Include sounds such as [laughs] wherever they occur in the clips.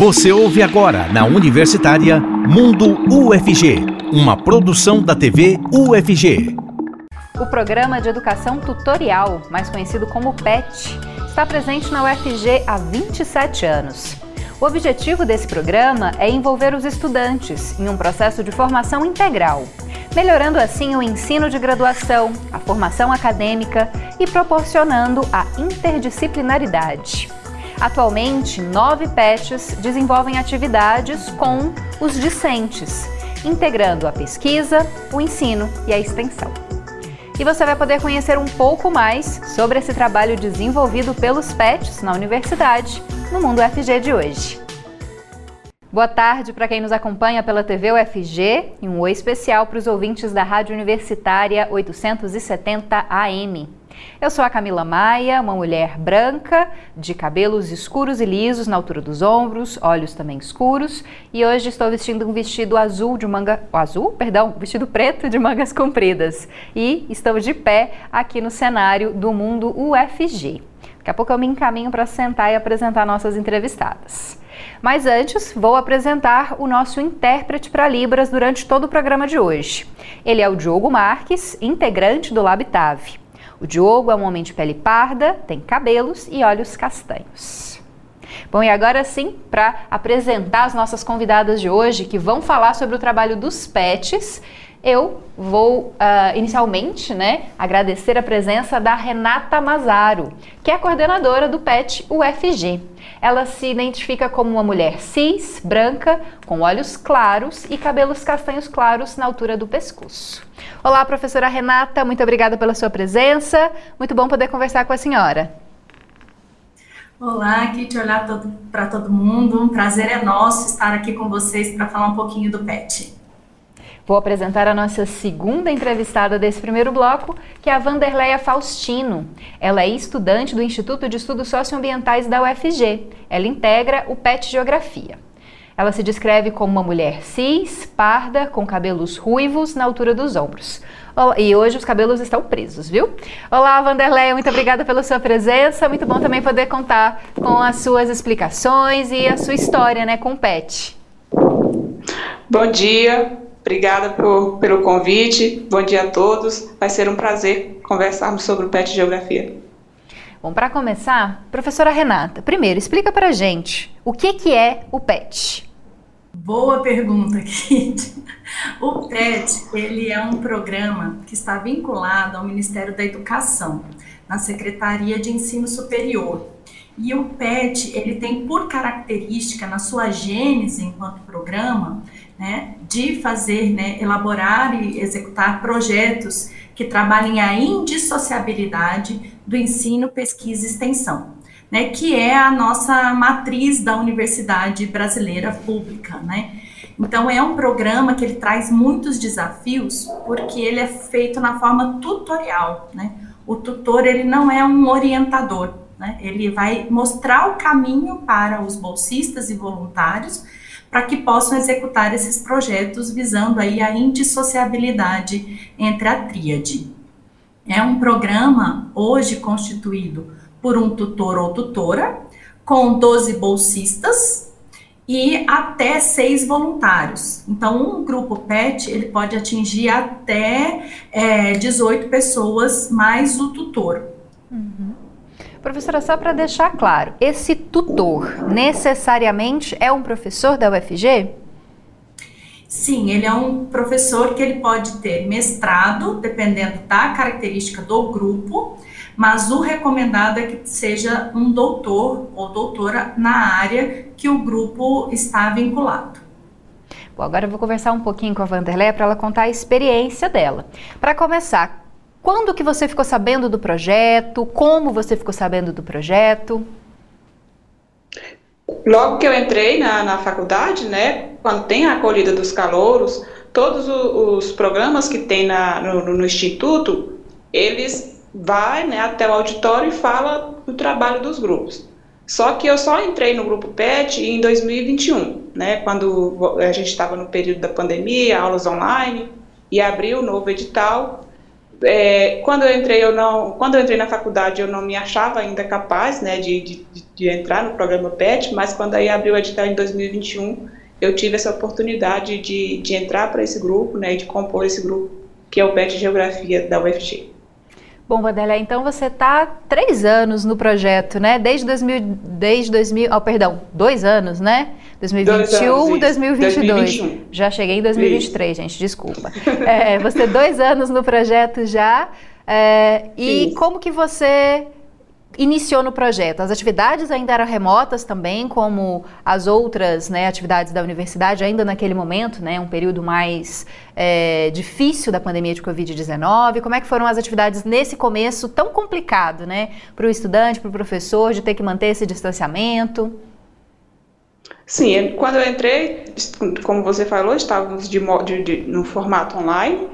Você ouve agora na Universitária Mundo UFG, uma produção da TV UFG. O programa de educação tutorial, mais conhecido como PET, está presente na UFG há 27 anos. O objetivo desse programa é envolver os estudantes em um processo de formação integral, melhorando assim o ensino de graduação, a formação acadêmica e proporcionando a interdisciplinaridade. Atualmente, nove PETs desenvolvem atividades com os discentes, integrando a pesquisa, o ensino e a extensão. E você vai poder conhecer um pouco mais sobre esse trabalho desenvolvido pelos PETs na universidade, no Mundo FG de hoje. Boa tarde para quem nos acompanha pela TV UFG e um oi especial para os ouvintes da Rádio Universitária 870 AM. Eu sou a Camila Maia, uma mulher branca, de cabelos escuros e lisos na altura dos ombros, olhos também escuros, e hoje estou vestindo um vestido azul de manga, azul, perdão, vestido preto de mangas compridas. E estou de pé aqui no cenário do Mundo UFG. Daqui a pouco eu me encaminho para sentar e apresentar nossas entrevistadas. Mas antes, vou apresentar o nosso intérprete para Libras durante todo o programa de hoje. Ele é o Diogo Marques, integrante do Labitave. O Diogo é um homem de pele parda, tem cabelos e olhos castanhos. Bom, e agora sim, para apresentar as nossas convidadas de hoje, que vão falar sobre o trabalho dos pets, eu vou uh, inicialmente né, agradecer a presença da Renata Mazaro, que é coordenadora do PET UFG. Ela se identifica como uma mulher cis, branca, com olhos claros e cabelos castanhos claros na altura do pescoço. Olá, professora Renata, muito obrigada pela sua presença. Muito bom poder conversar com a senhora. Olá, Kit, olá para todo mundo. Um prazer é nosso estar aqui com vocês para falar um pouquinho do PET. Vou apresentar a nossa segunda entrevistada desse primeiro bloco, que é a Vanderleia Faustino. Ela é estudante do Instituto de Estudos Socioambientais da UFG. Ela integra o PET Geografia. Ela se descreve como uma mulher cis, parda, com cabelos ruivos na altura dos ombros. E hoje os cabelos estão presos, viu? Olá, Vanderleia, muito obrigada pela sua presença. Muito bom também poder contar com as suas explicações e a sua história, né, com o PET. Bom dia, Obrigada por, pelo convite. Bom dia a todos. Vai ser um prazer conversarmos sobre o PET Geografia. Bom, para começar, professora Renata, primeiro explica para a gente o que, que é o PET. Boa pergunta, [laughs] Kit. O PET ele é um programa que está vinculado ao Ministério da Educação, na Secretaria de Ensino Superior. E o PET ele tem por característica na sua gênese enquanto programa né, de fazer, né, elaborar e executar projetos que trabalhem a indissociabilidade do ensino, pesquisa e extensão, né, que é a nossa matriz da Universidade Brasileira Pública, né. Então é um programa que ele traz muitos desafios porque ele é feito na forma tutorial, né. O tutor ele não é um orientador, né, ele vai mostrar o caminho para os bolsistas e voluntários para que possam executar esses projetos visando aí a indissociabilidade entre a tríade. É um programa hoje constituído por um tutor ou tutora, com 12 bolsistas e até seis voluntários. Então, um grupo PET ele pode atingir até é, 18 pessoas mais o tutor. Uhum. Professora, só para deixar claro, esse tutor necessariamente é um professor da UFG? Sim, ele é um professor que ele pode ter mestrado, dependendo da característica do grupo, mas o recomendado é que seja um doutor ou doutora na área que o grupo está vinculado. Bom, agora eu vou conversar um pouquinho com a Vanderlei para ela contar a experiência dela. Para começar, quando que você ficou sabendo do projeto? Como você ficou sabendo do projeto? Logo que eu entrei na, na faculdade, né, quando tem a acolhida dos calouros, todos os, os programas que tem na, no, no, instituto, eles vai né, até o auditório e fala do trabalho dos grupos. Só que eu só entrei no grupo PET em 2021, né, quando a gente estava no período da pandemia, aulas online, e abriu o novo edital é, quando eu entrei eu não quando eu entrei na faculdade eu não me achava ainda capaz né de, de, de entrar no programa PET, mas quando aí abriu o edital em 2021, eu tive essa oportunidade de, de entrar para esse grupo, né, de compor esse grupo, que é o PET Geografia da UFG. Bom, Vanderlei, então você está três anos no projeto, né? Desde 2000, desde 2000, oh, perdão, dois anos, né? 2021, anos, 2022. 2021. Já cheguei em 2023, isso. gente, desculpa. [laughs] é, você dois anos no projeto já. É, e como que você iniciou no projeto? As atividades ainda eram remotas também, como as outras né, atividades da universidade, ainda naquele momento, né, um período mais é, difícil da pandemia de Covid-19. Como é que foram as atividades nesse começo tão complicado, né, para o estudante, para o professor, de ter que manter esse distanciamento? Sim, quando eu entrei, como você falou, estávamos de, de, de no formato online,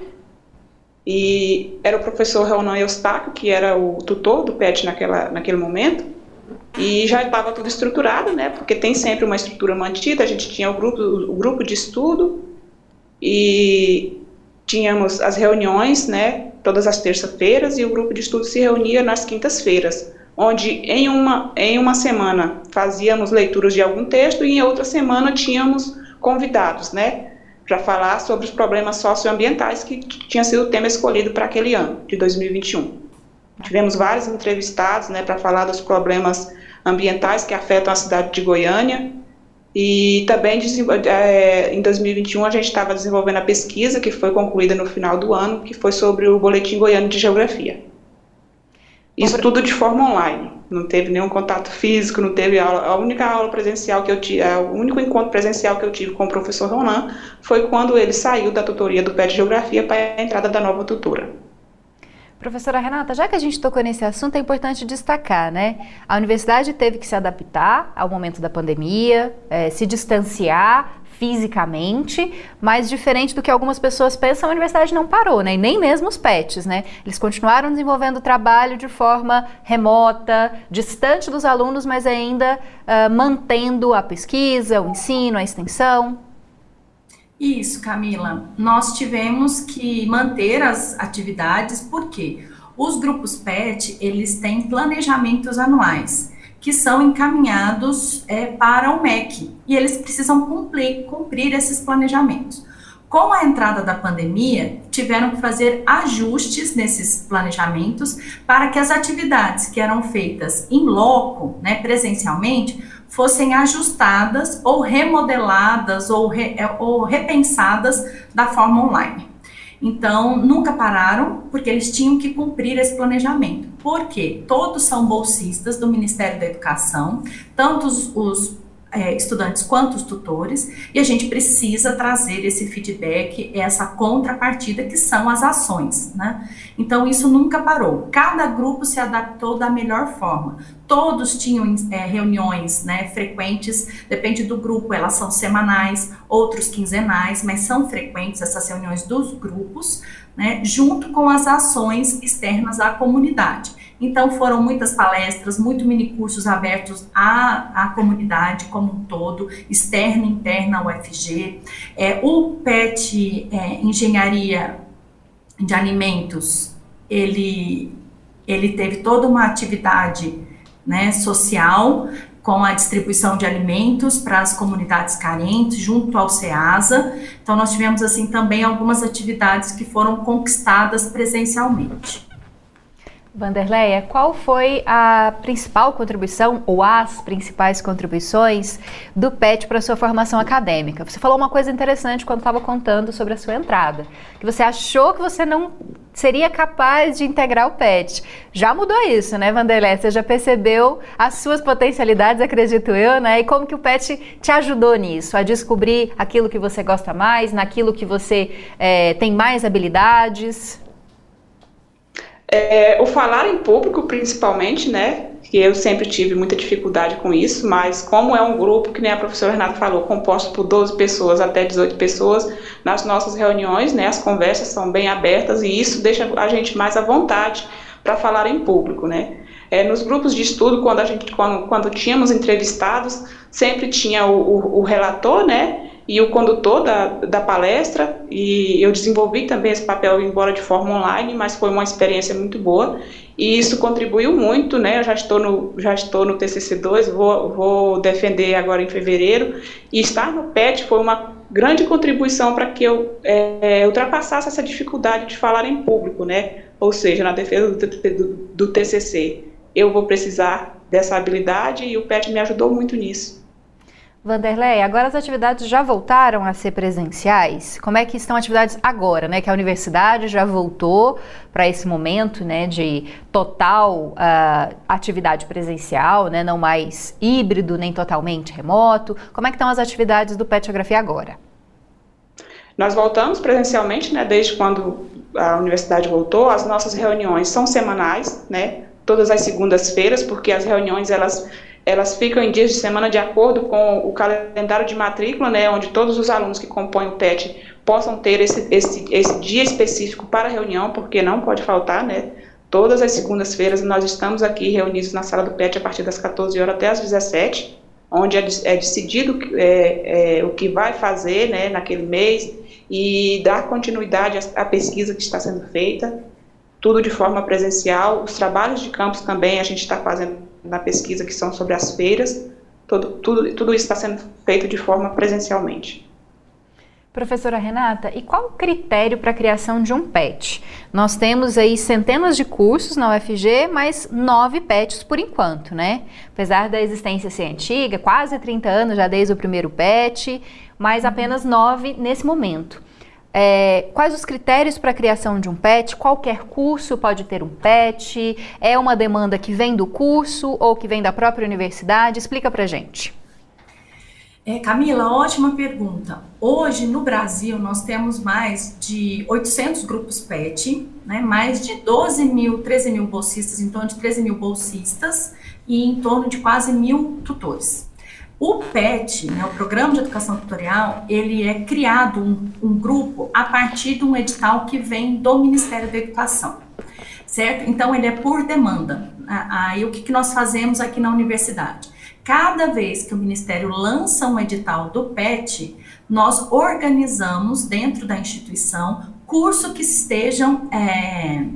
e era o professor Renan Eustáquio, que era o tutor do PET naquela, naquele momento, e já estava tudo estruturado, né, porque tem sempre uma estrutura mantida, a gente tinha o grupo, o grupo de estudo, e tínhamos as reuniões, né, todas as terças-feiras, e o grupo de estudo se reunia nas quintas-feiras, onde em uma, em uma semana fazíamos leituras de algum texto e em outra semana tínhamos convidados, né, para falar sobre os problemas socioambientais que tinha sido o tema escolhido para aquele ano, de 2021. Tivemos vários entrevistados né, para falar dos problemas ambientais que afetam a cidade de Goiânia. E também é, em 2021 a gente estava desenvolvendo a pesquisa que foi concluída no final do ano, que foi sobre o Boletim Goiano de Geografia. Isso tudo de forma online. Não teve nenhum contato físico, não teve aula. A única aula presencial que eu tive, é, o único encontro presencial que eu tive com o professor Ronan foi quando ele saiu da tutoria do PET Geografia para a entrada da nova tutora. Professora Renata, já que a gente tocou nesse assunto, é importante destacar, né? A universidade teve que se adaptar ao momento da pandemia, é, se distanciar, fisicamente, mas diferente do que algumas pessoas pensam, a universidade não parou, né? E nem mesmo os PETs, né? Eles continuaram desenvolvendo o trabalho de forma remota, distante dos alunos, mas ainda uh, mantendo a pesquisa, o ensino, a extensão. Isso, Camila. Nós tivemos que manter as atividades porque os grupos PET, eles têm planejamentos anuais que são encaminhados é, para o MEC e eles precisam cumprir, cumprir esses planejamentos. Com a entrada da pandemia, tiveram que fazer ajustes nesses planejamentos para que as atividades que eram feitas em loco, né, presencialmente, fossem ajustadas ou remodeladas ou, re, é, ou repensadas da forma online. Então, nunca pararam, porque eles tinham que cumprir esse planejamento. Por quê? Todos são bolsistas do Ministério da Educação, tanto os, os é, estudantes quanto os tutores, e a gente precisa trazer esse feedback, essa contrapartida que são as ações, né? Então isso nunca parou. Cada grupo se adaptou da melhor forma. Todos tinham é, reuniões né, frequentes, depende do grupo, elas são semanais, outros quinzenais, mas são frequentes essas reuniões dos grupos, né, junto com as ações externas à comunidade. Então foram muitas palestras, muitos minicursos abertos à, à comunidade como um todo, externa e interna ao UFG. É, o PET é, Engenharia de Alimentos, ele, ele teve toda uma atividade né, social com a distribuição de alimentos para as comunidades carentes, junto ao SEASA. Então, nós tivemos, assim, também algumas atividades que foram conquistadas presencialmente. Vanderleia, qual foi a principal contribuição ou as principais contribuições do PET para a sua formação acadêmica? Você falou uma coisa interessante quando estava contando sobre a sua entrada, que você achou que você não seria capaz de integrar o PET. Já mudou isso, né, Vanderleia? Você já percebeu as suas potencialidades, acredito eu, né? E como que o PET te ajudou nisso, a descobrir aquilo que você gosta mais, naquilo que você é, tem mais habilidades? É, o falar em público, principalmente, né? Que eu sempre tive muita dificuldade com isso, mas como é um grupo, que nem a professora Renata falou, composto por 12 pessoas até 18 pessoas, nas nossas reuniões, né? As conversas são bem abertas e isso deixa a gente mais à vontade para falar em público, né? É, nos grupos de estudo, quando a gente, quando, quando tínhamos entrevistados, sempre tinha o, o, o relator, né? E o condutor da, da palestra, e eu desenvolvi também esse papel, embora de forma online, mas foi uma experiência muito boa. e isso contribuiu muito, né? Eu já estou no, já estou no TCC2, vou, vou defender agora em fevereiro, e estar no PET foi uma grande contribuição para que eu é, ultrapassasse essa dificuldade de falar em público, né? Ou seja, na defesa do, do, do TCC. Eu vou precisar dessa habilidade e o PET me ajudou muito nisso. Vanderlei, agora as atividades já voltaram a ser presenciais? Como é que estão atividades agora, né? Que a universidade já voltou para esse momento, né, de total uh, atividade presencial, né, não mais híbrido nem totalmente remoto. Como é que estão as atividades do Petiografia agora? Nós voltamos presencialmente, né, desde quando a universidade voltou. As nossas reuniões são semanais, né, todas as segundas-feiras, porque as reuniões elas elas ficam em dias de semana de acordo com o calendário de matrícula, né, onde todos os alunos que compõem o PET possam ter esse, esse, esse dia específico para reunião, porque não pode faltar, né, todas as segundas-feiras nós estamos aqui reunidos na sala do PET a partir das 14 horas até as 17, onde é, é decidido é, é, o que vai fazer, né, naquele mês, e dar continuidade à, à pesquisa que está sendo feita, tudo de forma presencial, os trabalhos de campus também a gente está fazendo na pesquisa que são sobre as feiras, tudo, tudo, isso está sendo feito de forma presencialmente. Professora Renata, e qual o critério para a criação de um PET? Nós temos aí centenas de cursos na UFG, mas nove PETs por enquanto, né? Apesar da existência ser antiga, quase 30 anos já desde o primeiro PET, mas apenas nove nesse momento. É, quais os critérios para a criação de um PET? Qualquer curso pode ter um PET? É uma demanda que vem do curso ou que vem da própria universidade? Explica para gente. É, Camila, ótima pergunta. Hoje no Brasil nós temos mais de 800 grupos PET, né, mais de 12 mil, 13 mil bolsistas, em torno de 13 mil bolsistas e em torno de quase mil tutores. O PET, né, o Programa de Educação Tutorial, ele é criado um, um, grupo a partir de um edital que vem do Ministério da Educação, certo? Então, ele é por demanda. Aí, o que, que nós fazemos aqui na universidade? Cada vez que o Ministério lança um edital do PET, nós organizamos dentro da instituição curso que estejam, é,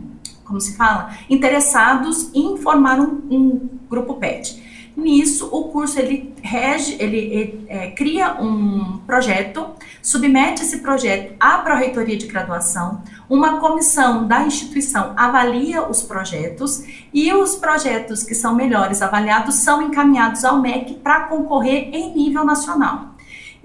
como se fala, interessados em formar um, um grupo PET. Nisso, o curso ele rege, ele, é, cria um projeto, submete esse projeto à Pró-Reitoria de Graduação, uma comissão da instituição avalia os projetos e os projetos que são melhores avaliados são encaminhados ao MEC para concorrer em nível nacional.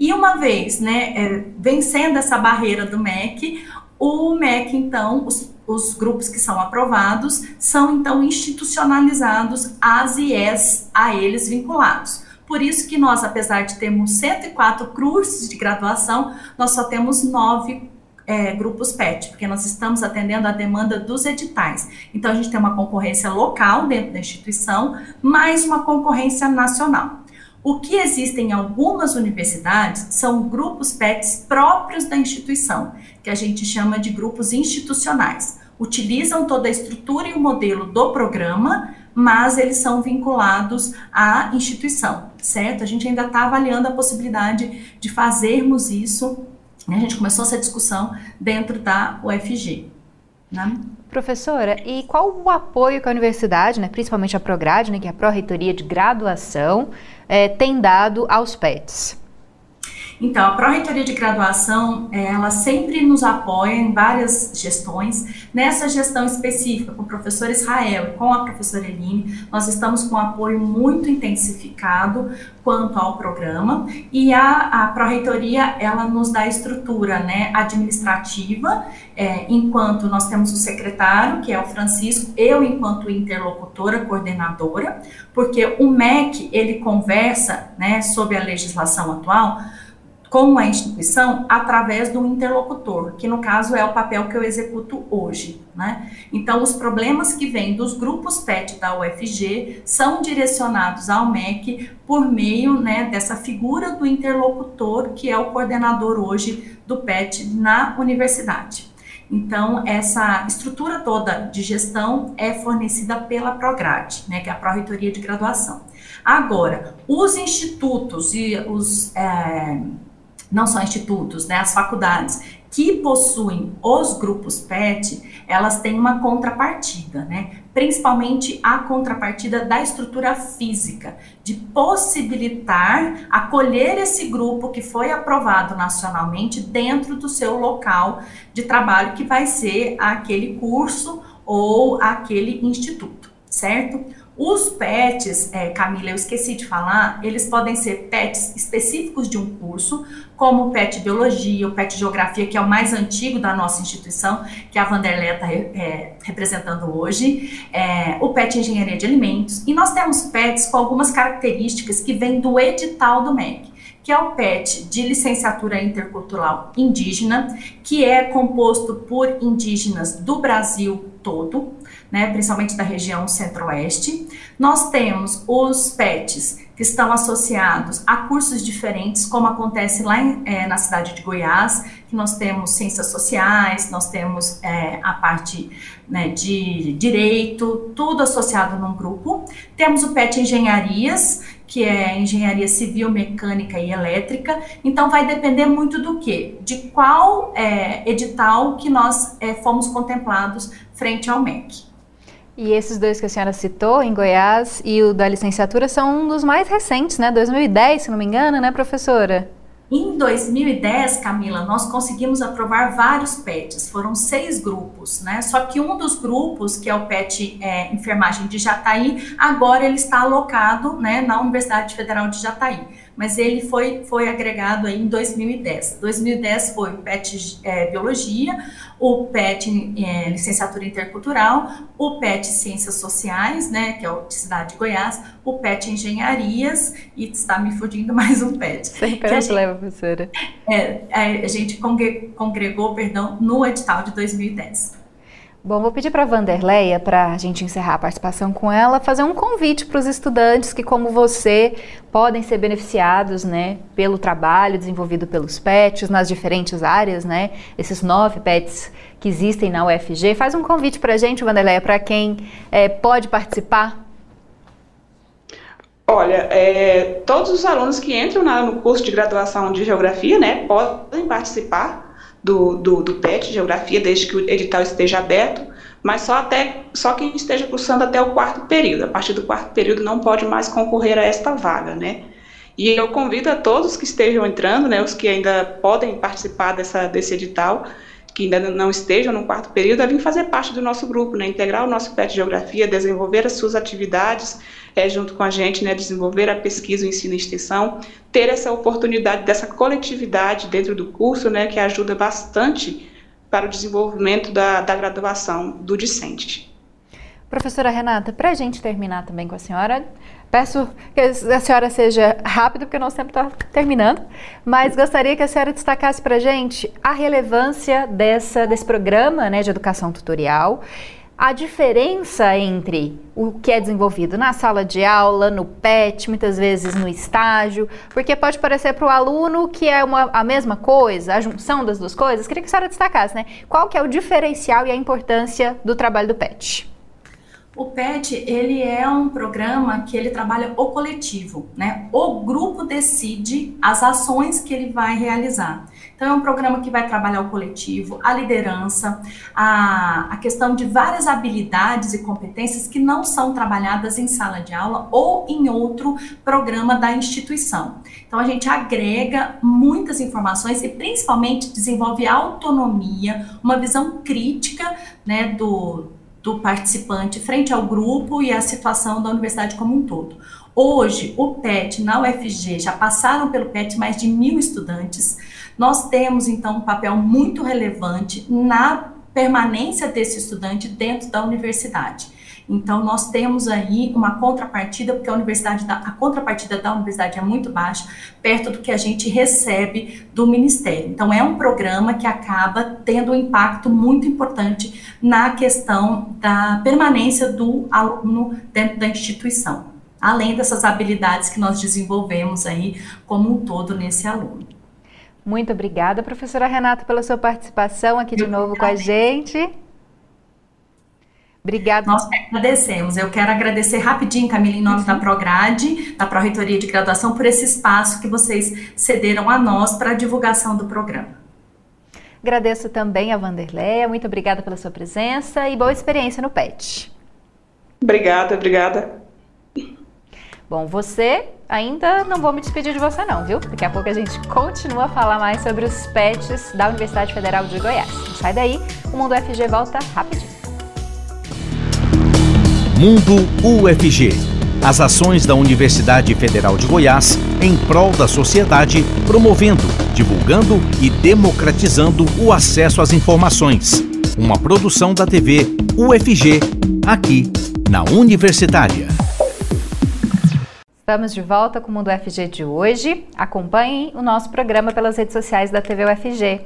E uma vez, né, é, vencendo essa barreira do MEC, o MEC, então, os os grupos que são aprovados são então institucionalizados às IES a eles vinculados. Por isso que nós, apesar de termos 104 cursos de graduação, nós só temos nove é, grupos PET, porque nós estamos atendendo a demanda dos editais. Então, a gente tem uma concorrência local dentro da instituição, mais uma concorrência nacional. O que existe em algumas universidades são grupos PETs próprios da instituição, que a gente chama de grupos institucionais. Utilizam toda a estrutura e o modelo do programa, mas eles são vinculados à instituição, certo? A gente ainda está avaliando a possibilidade de fazermos isso. Né? A gente começou essa discussão dentro da UFG. Né? Professora, e qual o apoio que a universidade, né, principalmente a Prograde, né, que é a Pró-Reitoria de Graduação, é, tem dado aos PETs? Então, a Pró-Reitoria de Graduação, eh, ela sempre nos apoia em várias gestões. Nessa gestão específica, com o professor Israel e com a professora Eline, nós estamos com um apoio muito intensificado quanto ao programa. E a, a Pró-Reitoria, ela nos dá estrutura né, administrativa, é, enquanto nós temos o secretário, que é o Francisco, eu enquanto interlocutora, coordenadora, porque o MEC, ele conversa né, sobre a legislação atual, com a instituição através do interlocutor, que no caso é o papel que eu executo hoje. Né? Então, os problemas que vêm dos grupos PET da UFG são direcionados ao MEC por meio né, dessa figura do interlocutor, que é o coordenador hoje do PET na universidade. Então, essa estrutura toda de gestão é fornecida pela Prograde, né, que é a Pró-Reitoria de Graduação. Agora, os institutos e os é, não só institutos, né, as faculdades que possuem os grupos PET, elas têm uma contrapartida, né? principalmente a contrapartida da estrutura física, de possibilitar acolher esse grupo que foi aprovado nacionalmente dentro do seu local de trabalho, que vai ser aquele curso ou aquele instituto, certo? Os PETs, é, Camila, eu esqueci de falar, eles podem ser PETs específicos de um curso, como o PET Biologia, o PET Geografia, que é o mais antigo da nossa instituição, que a Vanderlei está é, representando hoje, é, o PET Engenharia de Alimentos, e nós temos PETs com algumas características que vêm do edital do MEC que é o PET de licenciatura intercultural indígena, que é composto por indígenas do Brasil todo, né, principalmente da região centro-oeste. Nós temos os PETs que estão associados a cursos diferentes, como acontece lá em, é, na cidade de Goiás, que nós temos ciências sociais, nós temos é, a parte né, de direito, tudo associado num grupo. Temos o PET Engenharias, que é engenharia civil, mecânica e elétrica. Então, vai depender muito do que? De qual é, edital que nós fomos contemplados frente ao MEC. E esses dois que a senhora citou, em Goiás e o da licenciatura, são um dos mais recentes, né? 2010, se não me engano, né, professora? Em 2010, Camila, nós conseguimos aprovar vários PETs, foram seis grupos, né? Só que um dos grupos, que é o PET é, Enfermagem de Jataí, agora ele está alocado né, na Universidade Federal de Jataí mas ele foi, foi agregado aí em 2010. 2010 foi o PET é, Biologia, o PET é, Licenciatura Intercultural, o PET Ciências Sociais, né, que é o de Cidade de Goiás, o PET Engenharias, e está me fugindo [laughs] mais um PET. Sempre a gente leva, professora. É, é, a gente congregou, perdão, no edital de 2010. Bom, vou pedir para a Vanderleia, para a gente encerrar a participação com ela, fazer um convite para os estudantes que, como você, podem ser beneficiados né, pelo trabalho desenvolvido pelos PETs nas diferentes áreas, né, esses nove PETs que existem na UFG. Faz um convite para a gente, Vanderleia, para quem é, pode participar. Olha, é, todos os alunos que entram na, no curso de graduação de Geografia né, podem participar do, do, do PET, Geografia, desde que o edital esteja aberto, mas só, até, só quem esteja cursando até o quarto período. A partir do quarto período não pode mais concorrer a esta vaga, né? E eu convido a todos que estejam entrando, né, os que ainda podem participar dessa, desse edital, que ainda não estejam no quarto período, a vir fazer parte do nosso grupo, né, integrar o nosso PET Geografia, desenvolver as suas atividades é, junto com a gente, né, desenvolver a pesquisa, o ensino e extensão, ter essa oportunidade dessa coletividade dentro do curso, né, que ajuda bastante para o desenvolvimento da, da graduação do discente. Professora Renata, para a gente terminar também com a senhora, peço que a senhora seja rápida, porque o nosso tempo está terminando, mas gostaria que a senhora destacasse para a gente a relevância dessa, desse programa né, de educação tutorial, a diferença entre o que é desenvolvido na sala de aula, no PET, muitas vezes no estágio, porque pode parecer para o aluno que é uma, a mesma coisa, a junção das duas coisas. Queria que a senhora destacasse, né? Qual que é o diferencial e a importância do trabalho do PET? O PET, ele é um programa que ele trabalha o coletivo, né? O grupo decide as ações que ele vai realizar. Então, é um programa que vai trabalhar o coletivo, a liderança, a, a questão de várias habilidades e competências que não são trabalhadas em sala de aula ou em outro programa da instituição. Então, a gente agrega muitas informações e, principalmente, desenvolve autonomia, uma visão crítica né, do do participante frente ao grupo e à situação da universidade como um todo. Hoje, o PET na UFG já passaram pelo PET mais de mil estudantes. Nós temos, então, um papel muito relevante na permanência desse estudante dentro da universidade. Então, nós temos aí uma contrapartida, porque a universidade, da, a contrapartida da universidade é muito baixa, perto do que a gente recebe do Ministério. Então, é um programa que acaba tendo um impacto muito importante na questão da permanência do aluno dentro da instituição, além dessas habilidades que nós desenvolvemos aí como um todo nesse aluno. Muito obrigada, professora Renata, pela sua participação aqui de novo com a gente. Obrigada. Nós agradecemos. Eu quero agradecer rapidinho, Camila, em nome uhum. da Prograde, da Pró-Reitoria de Graduação, por esse espaço que vocês cederam a nós para a divulgação do programa. Agradeço também a Vanderleia, muito obrigada pela sua presença e boa experiência no PET. Obrigada, obrigada. Bom, você ainda não vou me despedir de você não, viu? Daqui a pouco a gente continua a falar mais sobre os pets da Universidade Federal de Goiás. Não sai daí, o Mundo FG volta rapidinho. Mundo UFG. As ações da Universidade Federal de Goiás em prol da sociedade, promovendo, divulgando e democratizando o acesso às informações. Uma produção da TV UFG, aqui na Universitária. Estamos de volta com o Mundo UFG de hoje. Acompanhem o nosso programa pelas redes sociais da TV UFG.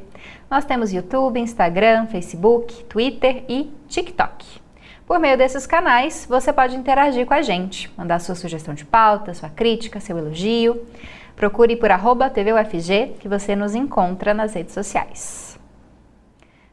Nós temos YouTube, Instagram, Facebook, Twitter e TikTok. Por meio desses canais, você pode interagir com a gente, mandar sua sugestão de pauta, sua crítica, seu elogio. Procure por arroba TVUFG que você nos encontra nas redes sociais.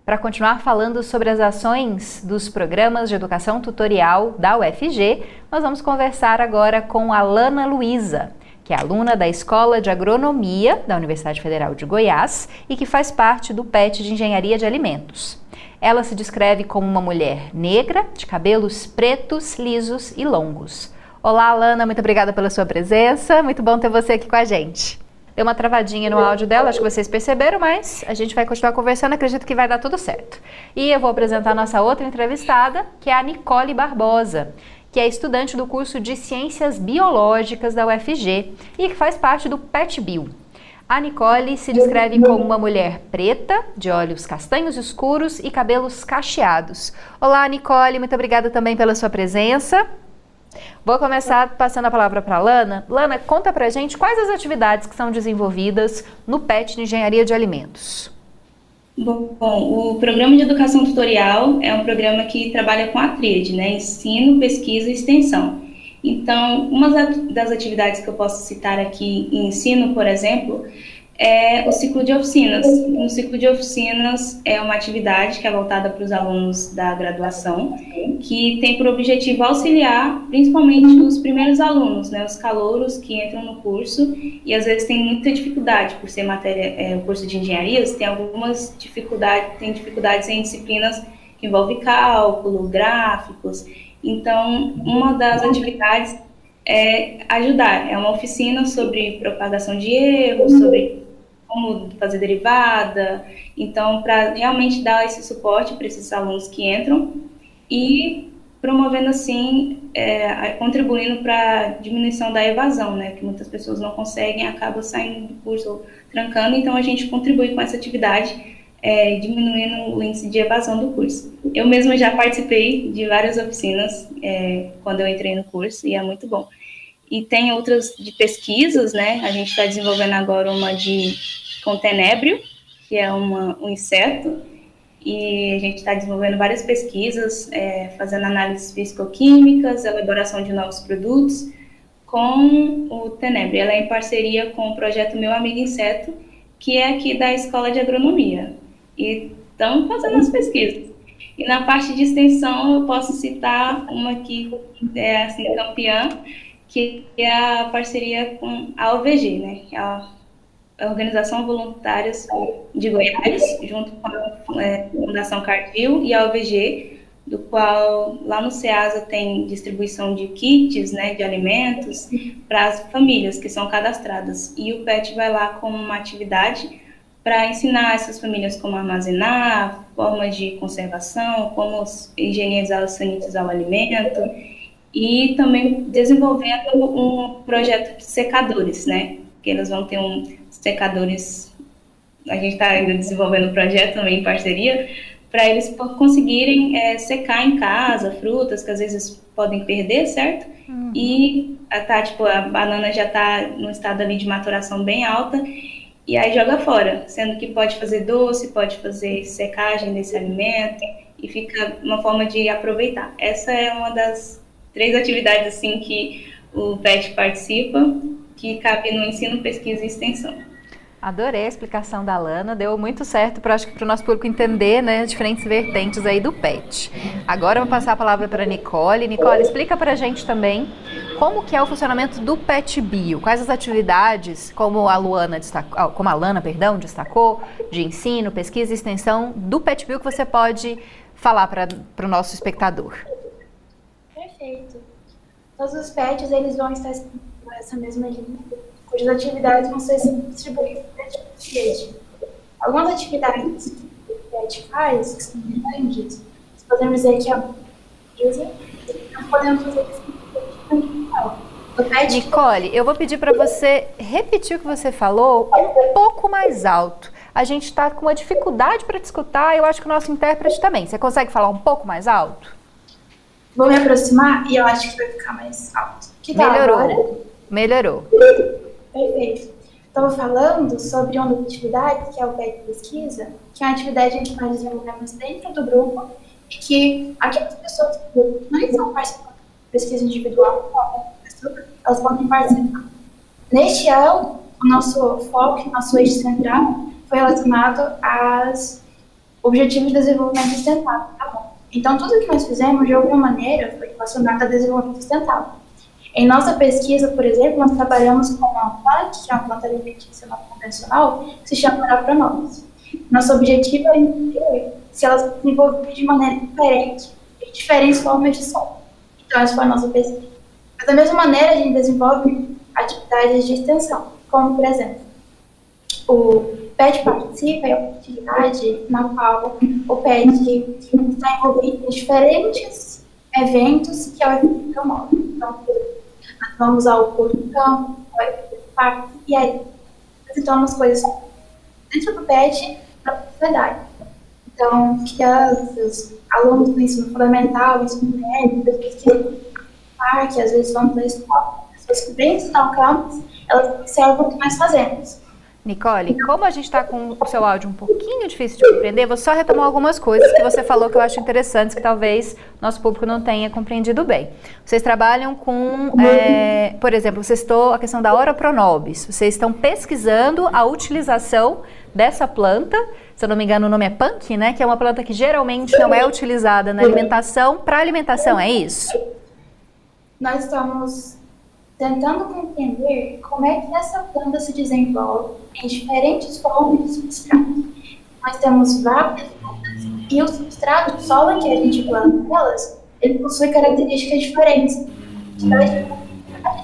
Para continuar falando sobre as ações dos programas de educação tutorial da UFG, nós vamos conversar agora com a Lana Luiza, que é aluna da Escola de Agronomia da Universidade Federal de Goiás e que faz parte do PET de Engenharia de Alimentos. Ela se descreve como uma mulher negra, de cabelos pretos, lisos e longos. Olá, Alana, muito obrigada pela sua presença. Muito bom ter você aqui com a gente. Deu uma travadinha no áudio dela, acho que vocês perceberam, mas a gente vai continuar conversando, acredito que vai dar tudo certo. E eu vou apresentar a nossa outra entrevistada, que é a Nicole Barbosa, que é estudante do curso de Ciências Biológicas da UFG e que faz parte do PET-BIO. A Nicole se descreve como uma mulher preta, de olhos castanhos escuros e cabelos cacheados. Olá, Nicole, muito obrigada também pela sua presença. Vou começar passando a palavra para Lana. Lana, conta pra gente quais as atividades que são desenvolvidas no PET de Engenharia de Alimentos. Bom, o programa de educação tutorial é um programa que trabalha com a tríade, né? Ensino, pesquisa e extensão. Então, uma das atividades que eu posso citar aqui em ensino, por exemplo, é o ciclo de oficinas. No ciclo de oficinas é uma atividade que é voltada para os alunos da graduação, que tem por objetivo auxiliar principalmente os primeiros alunos, né, os calouros que entram no curso e às vezes tem muita dificuldade por ser matéria, é, o curso de engenharias, tem algumas dificuldades, tem dificuldades em disciplinas que envolvem cálculo, gráficos. Então, uma das atividades é ajudar. É uma oficina sobre propagação de erros, sobre como fazer derivada. Então, para realmente dar esse suporte para esses alunos que entram e promovendo assim, é, contribuindo para a diminuição da evasão, né? Que muitas pessoas não conseguem, acabam saindo do curso trancando. Então, a gente contribui com essa atividade, é, diminuindo o índice de evasão do curso. Eu mesma já participei de várias oficinas é, quando eu entrei no curso e é muito bom. E tem outras de pesquisas, né? A gente está desenvolvendo agora uma de contenébrio, que é uma, um inseto, e a gente está desenvolvendo várias pesquisas, é, fazendo análises físico-químicas, elaboração de novos produtos, com o Tenebre. Ela é em parceria com o projeto Meu Amigo Inseto, que é aqui da Escola de Agronomia. E estamos fazendo as pesquisas. E na parte de extensão, eu posso citar uma que é assim, campeã, que é a parceria com a OVG, né? A Organização Voluntárias de Goiás, junto com a é, Fundação Cardil e a OVG, do qual lá no SEASA tem distribuição de kits, né, de alimentos para as famílias que são cadastradas. E o PET vai lá com uma atividade para ensinar essas famílias como armazenar, formas de conservação, como higienizar, sanitizar o alimento e também desenvolvendo um projeto de secadores, né? Que eles vão ter um secadores. A gente está ainda desenvolvendo um projeto também em parceria para eles conseguirem é, secar em casa frutas que às vezes podem perder, certo? Uhum. E tá, tipo, a banana já está no estado ali de maturação bem alta e aí joga fora, sendo que pode fazer doce, pode fazer secagem desse alimento e fica uma forma de aproveitar. Essa é uma das três atividades assim que o PET participa, que cabe no ensino, pesquisa e extensão. Adorei a explicação da Lana, deu muito certo para o nosso público entender né, as diferentes vertentes aí do PET. Agora eu vou passar a palavra para Nicole. Nicole, explica para a gente também como que é o funcionamento do PET Bio, quais as atividades, como a Luana destacou, ah, como a Lana, perdão, destacou, de ensino, pesquisa e extensão do PET Bio que você pode falar para o nosso espectador. Perfeito. Todos os PETs eles vão estar nessa mesma linha, cujas atividades vão ser distribuídas dentro rede. Algumas atividades que o PET faz, que são grandes, podemos dizer que é a empresa, nós podemos fazer isso Nicole, eu vou pedir para você repetir o que você falou um pouco mais alto. A gente está com uma dificuldade para te escutar, eu acho que o nosso intérprete também. Você consegue falar um pouco mais alto? Vou me aproximar e eu acho que vai ficar mais alto. Que Melhorou. Agora? Melhorou. Perfeito. Estava falando sobre uma atividade, que é o PET Pesquisa, que é uma atividade que nós desenvolvemos dentro do grupo e que aquelas pessoas que não estão participando da pesquisa individual, elas podem participar. Neste ano, o nosso foco, nosso eixo central, foi relacionado aos Objetivos de Desenvolvimento Sustentável. Tá bom. Então, tudo que nós fizemos, de alguma maneira, foi relacionado a desenvolvimento sustentável. Em nossa pesquisa, por exemplo, nós trabalhamos com uma planta, que é uma planta alimentícia não convencional, que se chama Arapronomes. Nosso objetivo é entender se elas se desenvolvem de maneira diferente, em diferentes formas de som. Então, essa foi a nossa pesquisa. Mas, da mesma maneira, a gente desenvolve atividades de extensão, como, por exemplo, o PET participa é uma atividade na qual o PET está envolvido em diferentes eventos que a UFP promove. Então, vamos ao curso de campo, ao UFP Parque, e aí apresentamos coisas dentro do PET para a sociedade. Então, crianças, alunos do ensino fundamental, ensino médio, pessoas que parque, às vezes vão para a escola, pessoas que vêm estudar o campus, elas observam o que nós fazemos. Nicole, como a gente está com o seu áudio um pouquinho difícil de compreender, vou só retomar algumas coisas que você falou que eu acho interessantes, que talvez nosso público não tenha compreendido bem. Vocês trabalham com, é, por exemplo, você citou a questão da Oropronobis. Vocês estão pesquisando a utilização dessa planta, se eu não me engano o nome é punk, né? Que é uma planta que geralmente não é utilizada na alimentação, para alimentação, é isso? Nós estamos tentando compreender como é que essa planta se desenvolve em diferentes formas de substrato. Nós temos várias plantas e o substrato, o solo em que a gente planta elas, ele possui características diferentes. Então,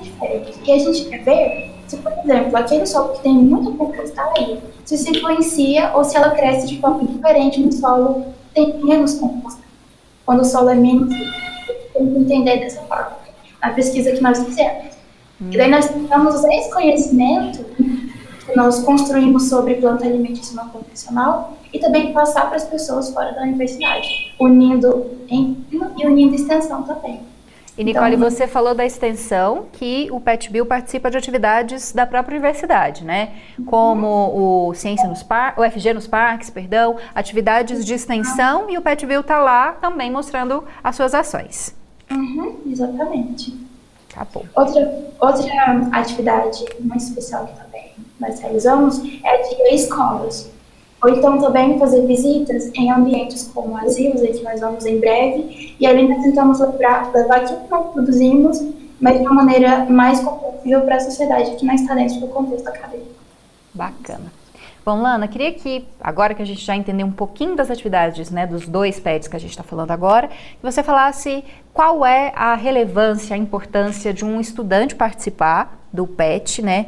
diferentes. E a gente quer ver se, por exemplo, aquele solo que tem muita compostagem, se se influencia ou se ela cresce de forma diferente no solo que tem menos compostagem. Quando o solo é menos, tem que entender dessa forma. A pesquisa que nós fizemos. E daí nós usar esse conhecimento que nós construímos sobre planta alimentícia não convencional e também passar para as pessoas fora da universidade, unindo ensino e unindo extensão também. E Nicole, então, você falou da extensão que o PetBio participa de atividades da própria universidade, né? Como o Ciência nos Par o FG nos Parques, perdão, atividades de extensão e o PetBio está lá também mostrando as suas ações. Uhum, exatamente. Bom. Outra, outra atividade muito especial que também nós realizamos é de escolas. Ou então também fazer visitas em ambientes como asilos, em que nós vamos em breve, e ali nós tentamos levar, levar aquilo que nós produzimos, mas de uma maneira mais compatível para a sociedade que não está dentro do contexto acadêmico. Bacana. Bom, Lana, queria que, agora que a gente já entendeu um pouquinho das atividades, né, dos dois PETs que a gente está falando agora, que você falasse qual é a relevância, a importância de um estudante participar do PET, né,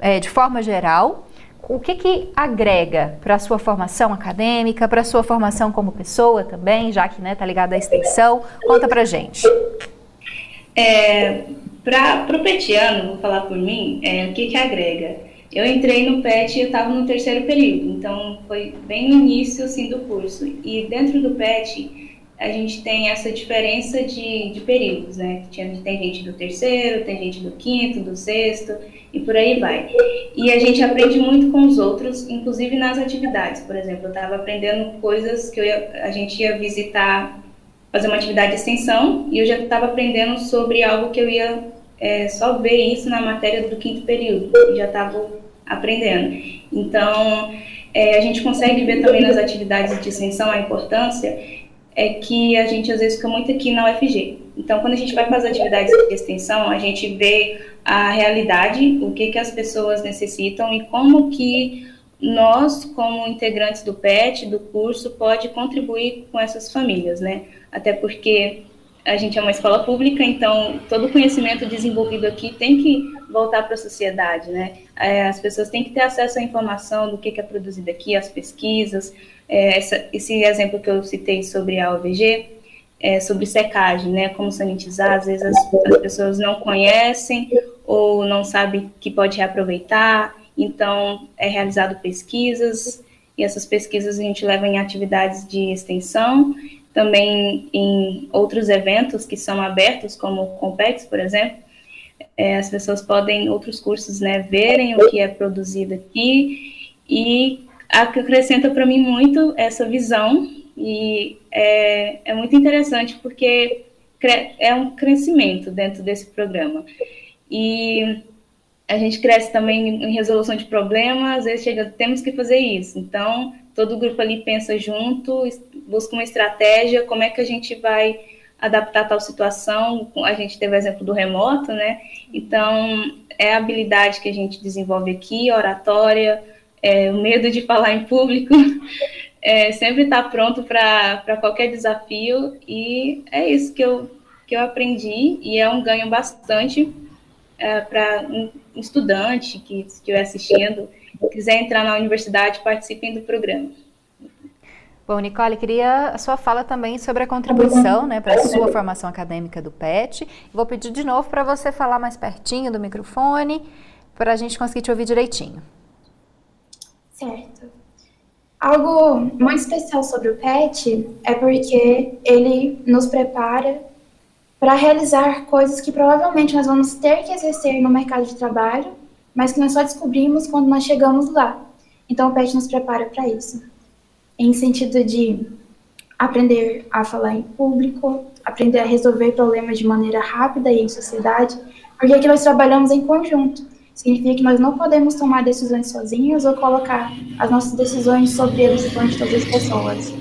é, de forma geral, o que que agrega para a sua formação acadêmica, para a sua formação como pessoa também, já que está né, ligada à extensão? Conta para gente. É, para o petiano, vou falar por mim, é, o que que agrega? Eu entrei no PET e eu estava no terceiro período, então foi bem no início assim, do curso. E dentro do PET, a gente tem essa diferença de, de períodos, né? Tem gente do terceiro, tem gente do quinto, do sexto e por aí vai. E a gente aprende muito com os outros, inclusive nas atividades. Por exemplo, eu estava aprendendo coisas que ia, a gente ia visitar, fazer uma atividade de extensão, e eu já estava aprendendo sobre algo que eu ia é, só ver isso na matéria do quinto período. Eu já estava aprendendo. Então, é, a gente consegue ver também nas atividades de extensão a importância é que a gente às vezes fica muito aqui na UFG. Então, quando a gente vai para as atividades de extensão, a gente vê a realidade, o que, que as pessoas necessitam e como que nós, como integrantes do PET, do curso, pode contribuir com essas famílias, né? Até porque a gente é uma escola pública, então todo conhecimento desenvolvido aqui tem que voltar para a sociedade, né? É, as pessoas têm que ter acesso à informação do que, é produzido aqui, as pesquisas. É, esse exemplo que eu citei sobre a OVG, é, sobre secagem, né? Como sanitizar, às vezes as, as pessoas não conhecem ou não sabem que pode reaproveitar, então é realizado pesquisas e essas pesquisas a gente leva em atividades de extensão também em outros eventos que são abertos, como o Compex, por exemplo, é, as pessoas podem, outros cursos, né, verem o que é produzido aqui e acrescenta para mim muito essa visão e é, é muito interessante porque é um crescimento dentro desse programa. E a gente cresce também em resolução de problemas, às vezes chega, temos que fazer isso. Então, todo o grupo ali pensa junto, busca uma estratégia, como é que a gente vai adaptar tal situação. A gente teve o exemplo do remoto, né? Então, é a habilidade que a gente desenvolve aqui, oratória, é, o medo de falar em público, [laughs] é, sempre estar tá pronto para qualquer desafio, e é isso que eu, que eu aprendi, e é um ganho bastante é, para um estudante que estiver assistindo quiser entrar na universidade, participem do programa. Bom, Nicole, queria a sua fala também sobre a contribuição né, para a sua formação acadêmica do PET. Vou pedir de novo para você falar mais pertinho do microfone, para a gente conseguir te ouvir direitinho. Certo. Algo muito especial sobre o PET é porque ele nos prepara para realizar coisas que provavelmente nós vamos ter que exercer no mercado de trabalho mas que nós só descobrimos quando nós chegamos lá. Então, o PET nos prepara para isso, em sentido de aprender a falar em público, aprender a resolver problemas de maneira rápida e em sociedade, porque aqui nós trabalhamos em conjunto. Significa que nós não podemos tomar decisões sozinhos ou colocar as nossas decisões sobre a decisão de todas as pessoas.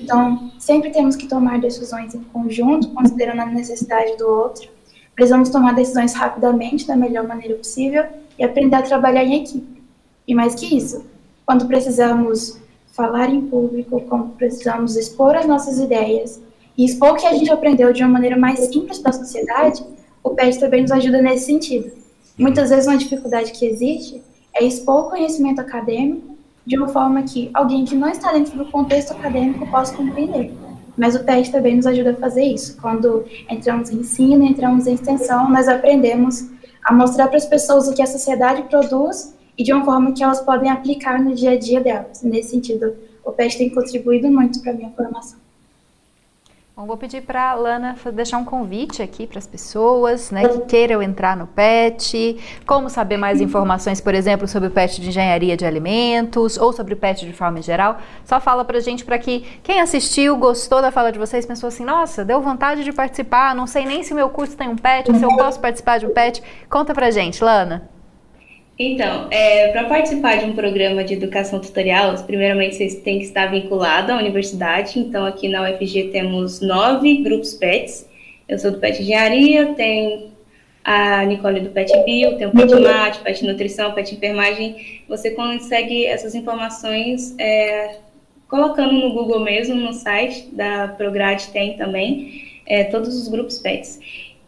Então, sempre temos que tomar decisões em conjunto, considerando a necessidade do outro. Precisamos tomar decisões rapidamente, da melhor maneira possível, e aprender a trabalhar em equipe. E mais que isso, quando precisamos falar em público, quando precisamos expor as nossas ideias e expor o que a gente aprendeu de uma maneira mais simples para a sociedade, o PET também nos ajuda nesse sentido. Muitas vezes uma dificuldade que existe é expor o conhecimento acadêmico de uma forma que alguém que não está dentro do contexto acadêmico possa compreender. Mas o PET também nos ajuda a fazer isso. Quando entramos em ensino, entramos em extensão, nós aprendemos a mostrar para as pessoas o que a sociedade produz e de uma forma que elas podem aplicar no dia a dia delas. Nesse sentido, o PET tem contribuído muito para a minha formação. Bom, vou pedir para a Lana deixar um convite aqui para as pessoas né, que queiram entrar no PET, como saber mais informações, por exemplo, sobre o PET de engenharia de alimentos ou sobre o PET de forma geral. Só fala para a gente para que quem assistiu, gostou da fala de vocês, pensou assim, nossa, deu vontade de participar, não sei nem se o meu curso tem um PET, se eu posso participar de um PET. Conta para a gente, Lana. Então, é, para participar de um programa de educação tutorial, primeiramente vocês têm que estar vinculado à universidade. Então, aqui na UFG temos nove grupos PETs. Eu sou do PET Engenharia, tem a Nicole do PET Bio, tem o PET Mate, PET Nutrição, PET Enfermagem. Você consegue essas informações é, colocando no Google mesmo, no site da Prograde tem também, é, todos os grupos PETs.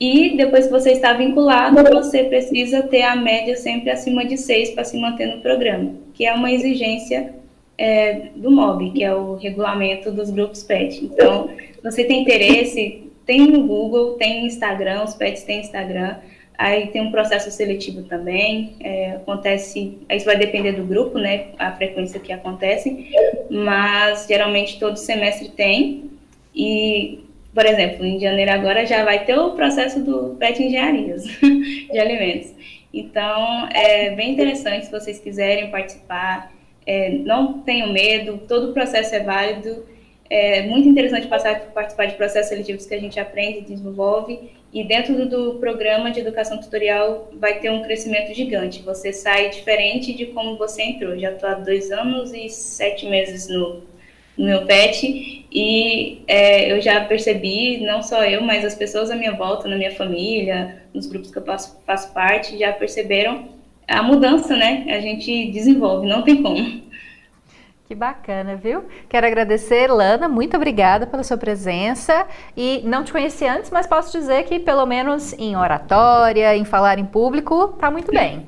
E depois que você está vinculado, você precisa ter a média sempre acima de 6 para se manter no programa, que é uma exigência é, do MOB, que é o regulamento dos grupos PET. Então, você tem interesse, tem no Google, tem Instagram, os PETs têm Instagram, aí tem um processo seletivo também, é, acontece, isso vai depender do grupo, né, a frequência que acontece, mas geralmente todo semestre tem, e por exemplo, em janeiro agora já vai ter o processo do PET Engenharias [laughs] de alimentos. Então, é bem interessante se vocês quiserem participar. É, não tenham medo, todo o processo é válido. É muito interessante passar, participar de processos seletivos que a gente aprende desenvolve. E dentro do, do programa de educação tutorial vai ter um crescimento gigante. Você sai diferente de como você entrou. Já estou há dois anos e sete meses no no meu pet e é, eu já percebi, não só eu, mas as pessoas à minha volta, na minha família, nos grupos que eu faço, faço parte, já perceberam a mudança, né? A gente desenvolve, não tem como. Que bacana, viu? Quero agradecer, Lana, muito obrigada pela sua presença. E não te conheci antes, mas posso dizer que, pelo menos em oratória, em falar em público, tá muito bem.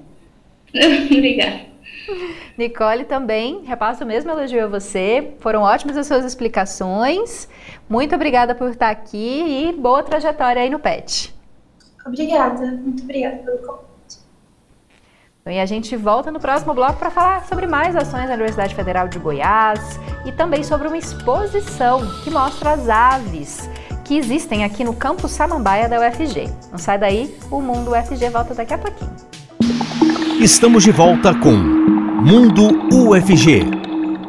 [laughs] obrigada. [laughs] Nicole também, repasso o mesmo elogio a você. Foram ótimas as suas explicações. Muito obrigada por estar aqui e boa trajetória aí no PET. Obrigada, muito obrigada pelo convite. E a gente volta no próximo bloco para falar sobre mais ações da Universidade Federal de Goiás e também sobre uma exposição que mostra as aves que existem aqui no campus Samambaia da UFG. Não sai daí, o Mundo UFG volta daqui a pouquinho. Estamos de volta com Mundo UFG,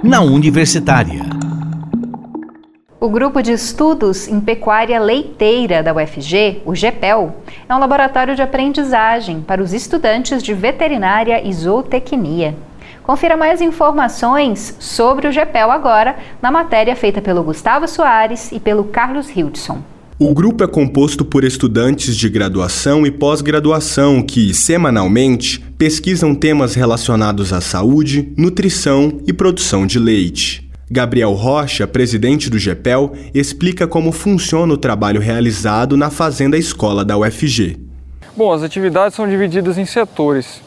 na Universitária. O Grupo de Estudos em Pecuária Leiteira da UFG, o GEPEL, é um laboratório de aprendizagem para os estudantes de veterinária e zootecnia. Confira mais informações sobre o GEPEL agora na matéria feita pelo Gustavo Soares e pelo Carlos Hildson. O grupo é composto por estudantes de graduação e pós-graduação que, semanalmente, pesquisam temas relacionados à saúde, nutrição e produção de leite. Gabriel Rocha, presidente do GEPEL, explica como funciona o trabalho realizado na Fazenda Escola da UFG. Bom, as atividades são divididas em setores.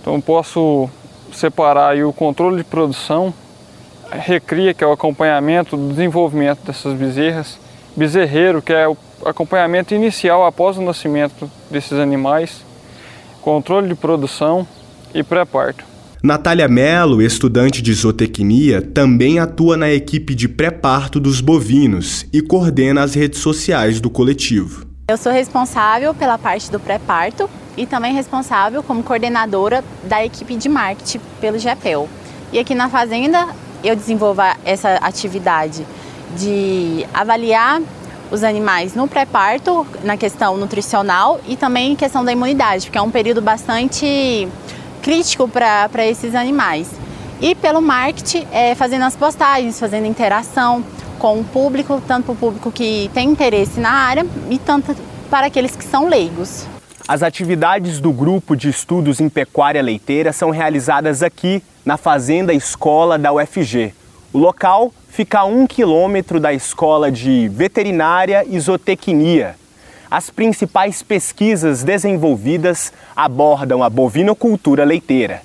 Então posso separar o controle de produção, recria, que é o acompanhamento do desenvolvimento dessas bezerras, bezerreiro, que é o acompanhamento inicial após o nascimento desses animais, controle de produção e pré-parto. Natália Mello, estudante de zootecnia, também atua na equipe de pré-parto dos bovinos e coordena as redes sociais do coletivo. Eu sou responsável pela parte do pré-parto e também responsável como coordenadora da equipe de marketing pelo GEPEL. E aqui na fazenda eu desenvolvo essa atividade de avaliar os animais no pré-parto, na questão nutricional e também em questão da imunidade, porque é um período bastante crítico para esses animais. E pelo marketing, é, fazendo as postagens, fazendo interação com o público, tanto para o público que tem interesse na área e tanto para aqueles que são leigos. As atividades do grupo de estudos em pecuária leiteira são realizadas aqui na Fazenda Escola da UFG. O local fica a um quilômetro da Escola de Veterinária e Zootecnia, as principais pesquisas desenvolvidas abordam a bovinocultura leiteira.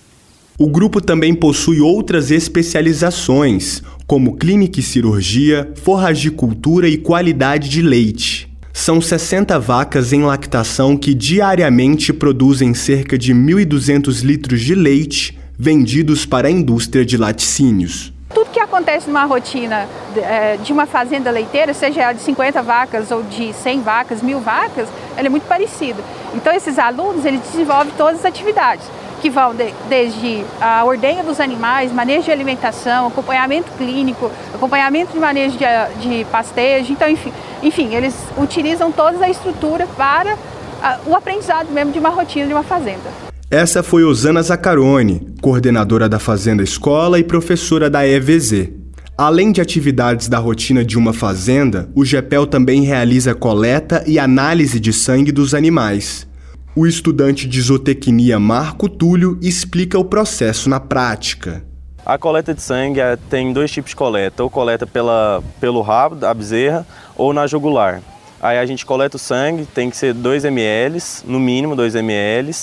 O grupo também possui outras especializações, como clínica e cirurgia, forragicultura e qualidade de leite. São 60 vacas em lactação que diariamente produzem cerca de 1.200 litros de leite vendidos para a indústria de laticínios. Tudo que acontece numa rotina é, de uma fazenda leiteira, seja ela de 50 vacas ou de 100 vacas, mil vacas, ela é muito parecida. Então esses alunos, eles desenvolvem todas as atividades, que vão de, desde a ordenha dos animais, manejo de alimentação, acompanhamento clínico, acompanhamento de manejo de, de pastejo, então enfim, enfim, eles utilizam toda a estrutura para a, o aprendizado mesmo de uma rotina de uma fazenda. Essa foi Osana Zaccaroni, coordenadora da Fazenda Escola e professora da EVZ. Além de atividades da rotina de uma fazenda, o GEPEL também realiza coleta e análise de sangue dos animais. O estudante de zootecnia Marco Túlio explica o processo na prática. A coleta de sangue é, tem dois tipos de coleta, ou coleta pela, pelo rabo da bezerra ou na jugular. Aí a gente coleta o sangue, tem que ser 2 ml, no mínimo 2 ml,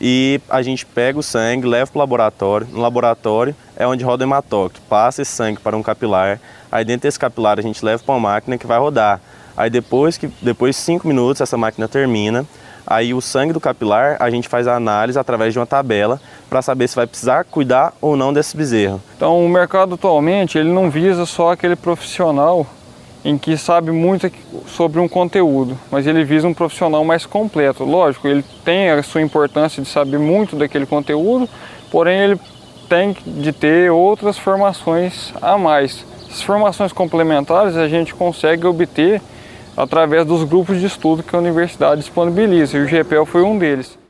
e a gente pega o sangue, leva para o laboratório. No laboratório é onde roda o hematócrito, passa esse sangue para um capilar. Aí dentro desse capilar a gente leva para uma máquina que vai rodar. Aí depois que depois de 5 minutos essa máquina termina, aí o sangue do capilar a gente faz a análise através de uma tabela para saber se vai precisar cuidar ou não desse bezerro. Então o mercado atualmente ele não visa só aquele profissional em que sabe muito sobre um conteúdo, mas ele visa um profissional mais completo. Lógico, ele tem a sua importância de saber muito daquele conteúdo, porém ele tem de ter outras formações a mais. Essas formações complementares a gente consegue obter através dos grupos de estudo que a universidade disponibiliza, e o GPL foi um deles.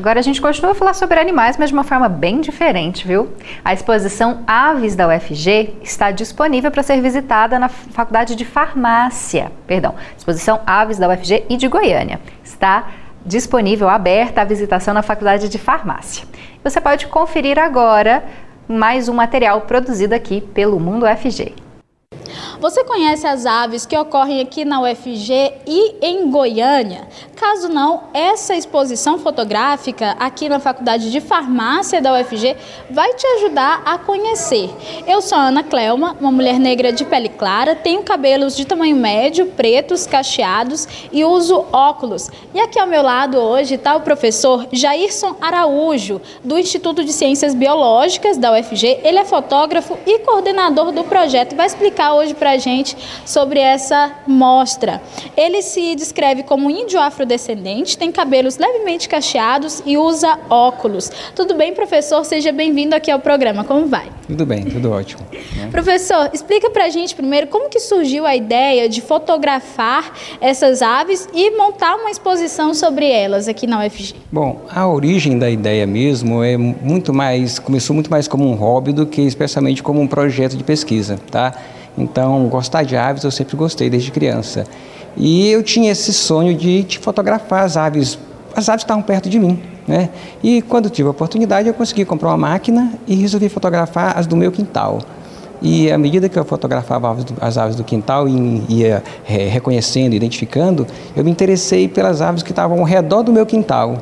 Agora a gente continua a falar sobre animais, mas de uma forma bem diferente, viu? A exposição Aves da UFG está disponível para ser visitada na Faculdade de Farmácia. Perdão, exposição Aves da UFG e de Goiânia. Está disponível, aberta a visitação na Faculdade de Farmácia. Você pode conferir agora mais um material produzido aqui pelo Mundo FG. Você conhece as aves que ocorrem aqui na UFG e em Goiânia? Caso não, essa exposição fotográfica aqui na Faculdade de Farmácia da UFG vai te ajudar a conhecer. Eu sou a Ana Clelma, uma mulher negra de pele clara, tenho cabelos de tamanho médio, pretos, cacheados e uso óculos. E aqui ao meu lado hoje está o professor Jairson Araújo, do Instituto de Ciências Biológicas da UFG. Ele é fotógrafo e coordenador do projeto. Vai explicar hoje para a gente sobre essa mostra. Ele se descreve como índio afrodescendente, tem cabelos levemente cacheados e usa óculos. Tudo bem, professor? Seja bem-vindo aqui ao programa. Como vai? Tudo bem, tudo ótimo. Né? Professor, explica para a gente primeiro como que surgiu a ideia de fotografar essas aves e montar uma exposição sobre elas aqui na UFG. Bom, a origem da ideia mesmo é muito mais, começou muito mais como um hobby do que especialmente como um projeto de pesquisa, tá? Então, gostar de aves eu sempre gostei desde criança. E eu tinha esse sonho de, de fotografar as aves. As aves estavam perto de mim, né? E quando tive a oportunidade, eu consegui comprar uma máquina e resolvi fotografar as do meu quintal. E à medida que eu fotografava as aves do quintal e ia é, reconhecendo, identificando, eu me interessei pelas aves que estavam ao redor do meu quintal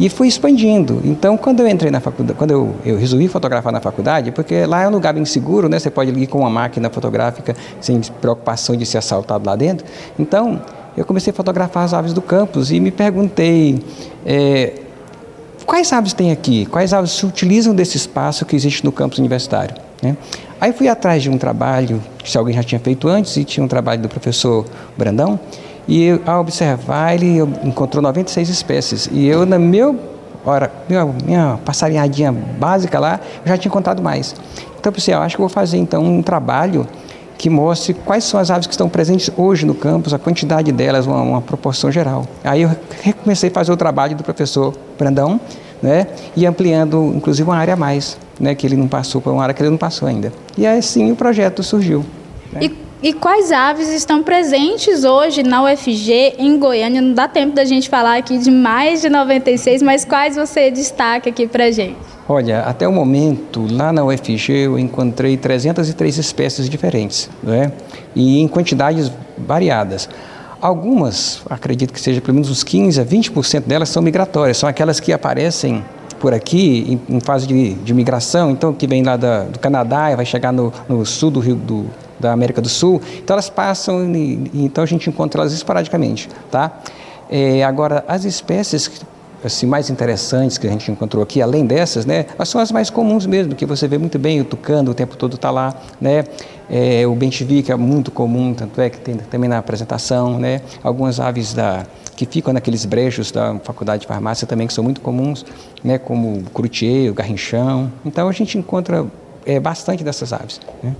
e fui expandindo. Então, quando eu entrei na faculdade, quando eu, eu resolvi fotografar na faculdade, porque lá é um lugar bem seguro, né? Você pode ir com uma máquina fotográfica sem preocupação de ser assaltado lá dentro. Então, eu comecei a fotografar as aves do campus e me perguntei é, quais aves tem aqui, quais aves se utilizam desse espaço que existe no campus universitário. Né? Aí fui atrás de um trabalho, que alguém já tinha feito antes, e tinha um trabalho do professor Brandão, e ao observar ele encontrou 96 espécies. E eu, na meu, hora, minha, minha passarinhadinha básica lá, já tinha encontrado mais. Então pensei, eu acho que vou fazer então um trabalho que mostre quais são as aves que estão presentes hoje no campus, a quantidade delas, uma, uma proporção geral. Aí eu recomecei a fazer o trabalho do professor Brandão, né, e ampliando, inclusive, uma área a mais né, que ele não passou por uma área que ele não passou ainda. E assim o projeto surgiu. Né? E, e, quais aves estão presentes hoje na UFG, em Goiânia? Não dá tempo da gente falar aqui de mais de 96, mas quais você destaca aqui para gente? Olha, até o momento, lá na UFG, eu encontrei 303 espécies diferentes, né? e em quantidades variadas. Algumas, acredito que seja pelo menos uns 15 a 20% delas são migratórias, são aquelas que aparecem por aqui em, em fase de, de, migração, então que vem lá da, do Canadá e vai chegar no, no sul do Rio do, da América do Sul, então elas passam e, então a gente encontra elas esporadicamente, tá? É, agora as espécies assim, mais interessantes que a gente encontrou aqui, além dessas, né, são as mais comuns mesmo, que você vê muito bem, o tucano o tempo todo está lá, né, é, o bentivi, que é muito comum, tanto é que tem também na apresentação, né, algumas aves da, que ficam naqueles brejos da faculdade de farmácia também, que são muito comuns, né, como o curutier, o garrinchão. Então a gente encontra é, bastante dessas aves. Né?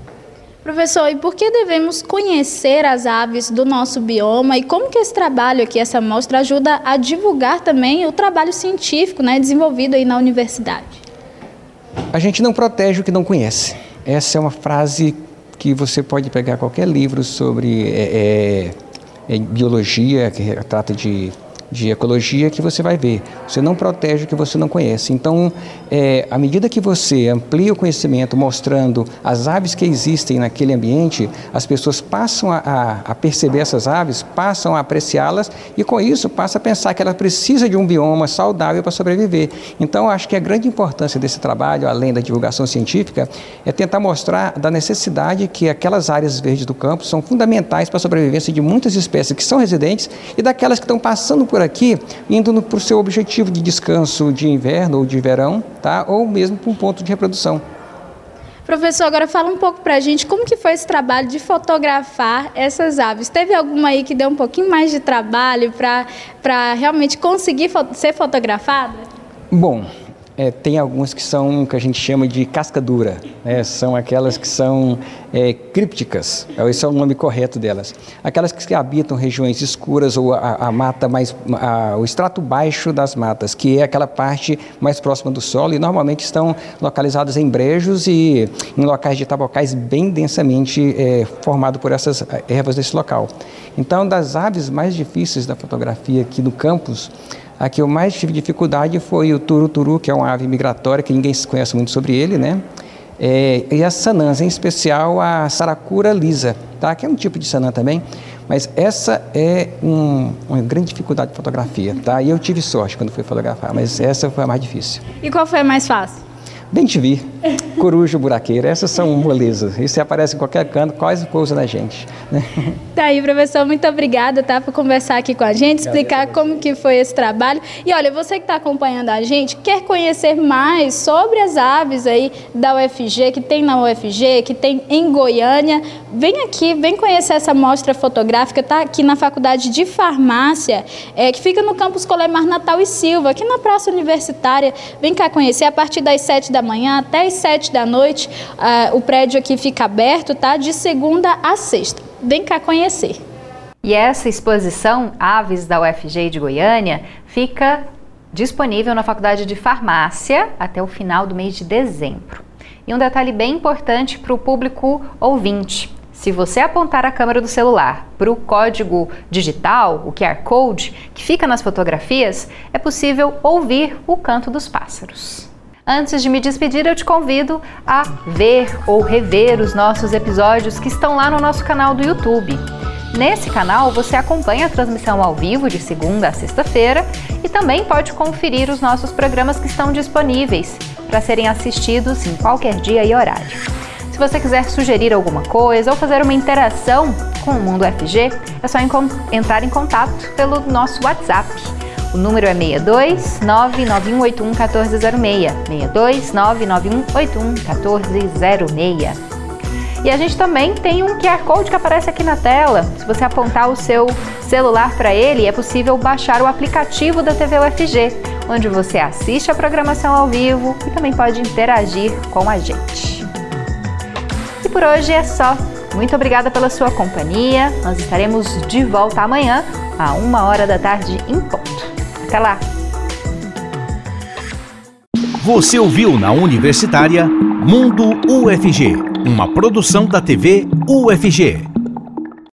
Professor, e por que devemos conhecer as aves do nosso bioma e como que esse trabalho aqui, essa mostra, ajuda a divulgar também o trabalho científico né, desenvolvido aí na universidade? A gente não protege o que não conhece. Essa é uma frase que você pode pegar qualquer livro sobre é, é, em biologia, que trata de de ecologia que você vai ver. Você não protege o que você não conhece. Então, é, à medida que você amplia o conhecimento, mostrando as aves que existem naquele ambiente, as pessoas passam a, a, a perceber essas aves, passam a apreciá-las e, com isso, passam a pensar que ela precisa de um bioma saudável para sobreviver. Então, acho que a grande importância desse trabalho, além da divulgação científica, é tentar mostrar da necessidade que aquelas áreas verdes do campo são fundamentais para a sobrevivência de muitas espécies que são residentes e daquelas que estão passando por por aqui, indo para o seu objetivo de descanso de inverno ou de verão, tá? ou mesmo para um ponto de reprodução. Professor, agora fala um pouco para a gente como que foi esse trabalho de fotografar essas aves. Teve alguma aí que deu um pouquinho mais de trabalho para realmente conseguir fo ser fotografada? Bom, é, tem algumas que são que a gente chama de casca dura, né? são aquelas que são é, crípticas, esse é o nome correto delas. Aquelas que habitam regiões escuras ou a, a mata mais, a, o extrato baixo das matas, que é aquela parte mais próxima do solo e normalmente estão localizadas em brejos e em locais de tabocais bem densamente é, formado por essas é, ervas desse local. Então, das aves mais difíceis da fotografia aqui no campus, a que eu mais tive dificuldade foi o turuturu, que é uma ave migratória que ninguém conhece muito sobre ele, né? É, e as sanãs, em especial a saracura lisa, tá? que é um tipo de sanã também, mas essa é um, uma grande dificuldade de fotografia, tá? E eu tive sorte quando fui fotografar, mas essa foi a mais difícil. E qual foi a mais fácil? Bem te vi. Coruja buraqueira, essas são molezas. Isso aparece em qualquer canto, quase pousa na gente. Né? Tá aí, professor, muito obrigada tá, por conversar aqui com a gente, explicar como que foi esse trabalho. E olha, você que está acompanhando a gente, quer conhecer mais sobre as aves aí da UFG, que tem na UFG, que tem em Goiânia, vem aqui, vem conhecer essa mostra fotográfica, tá aqui na Faculdade de Farmácia, é, que fica no campus Colemar Natal e Silva, aqui na Praça Universitária. Vem cá conhecer a partir das 7 da manhã até as 7 da noite. Uh, o prédio aqui fica aberto, tá? De segunda a sexta. Vem cá conhecer. E essa exposição Aves da UFG de Goiânia fica disponível na Faculdade de Farmácia até o final do mês de dezembro. E um detalhe bem importante para o público ouvinte: se você apontar a câmera do celular para o código digital, o QR Code, que fica nas fotografias, é possível ouvir o canto dos pássaros. Antes de me despedir, eu te convido a ver ou rever os nossos episódios que estão lá no nosso canal do YouTube. Nesse canal você acompanha a transmissão ao vivo de segunda a sexta-feira e também pode conferir os nossos programas que estão disponíveis para serem assistidos em qualquer dia e horário. Se você quiser sugerir alguma coisa ou fazer uma interação com o Mundo FG, é só entrar em contato pelo nosso WhatsApp o número é 62 99181 1406. 62 99181 1406. E a gente também tem um QR Code que aparece aqui na tela. Se você apontar o seu celular para ele, é possível baixar o aplicativo da TV UFG, onde você assiste a programação ao vivo e também pode interagir com a gente. E por hoje é só. Muito obrigada pela sua companhia. Nós estaremos de volta amanhã, a uma hora da tarde em ponto. Até lá! Você ouviu na Universitária Mundo UFG, uma produção da TV UFG.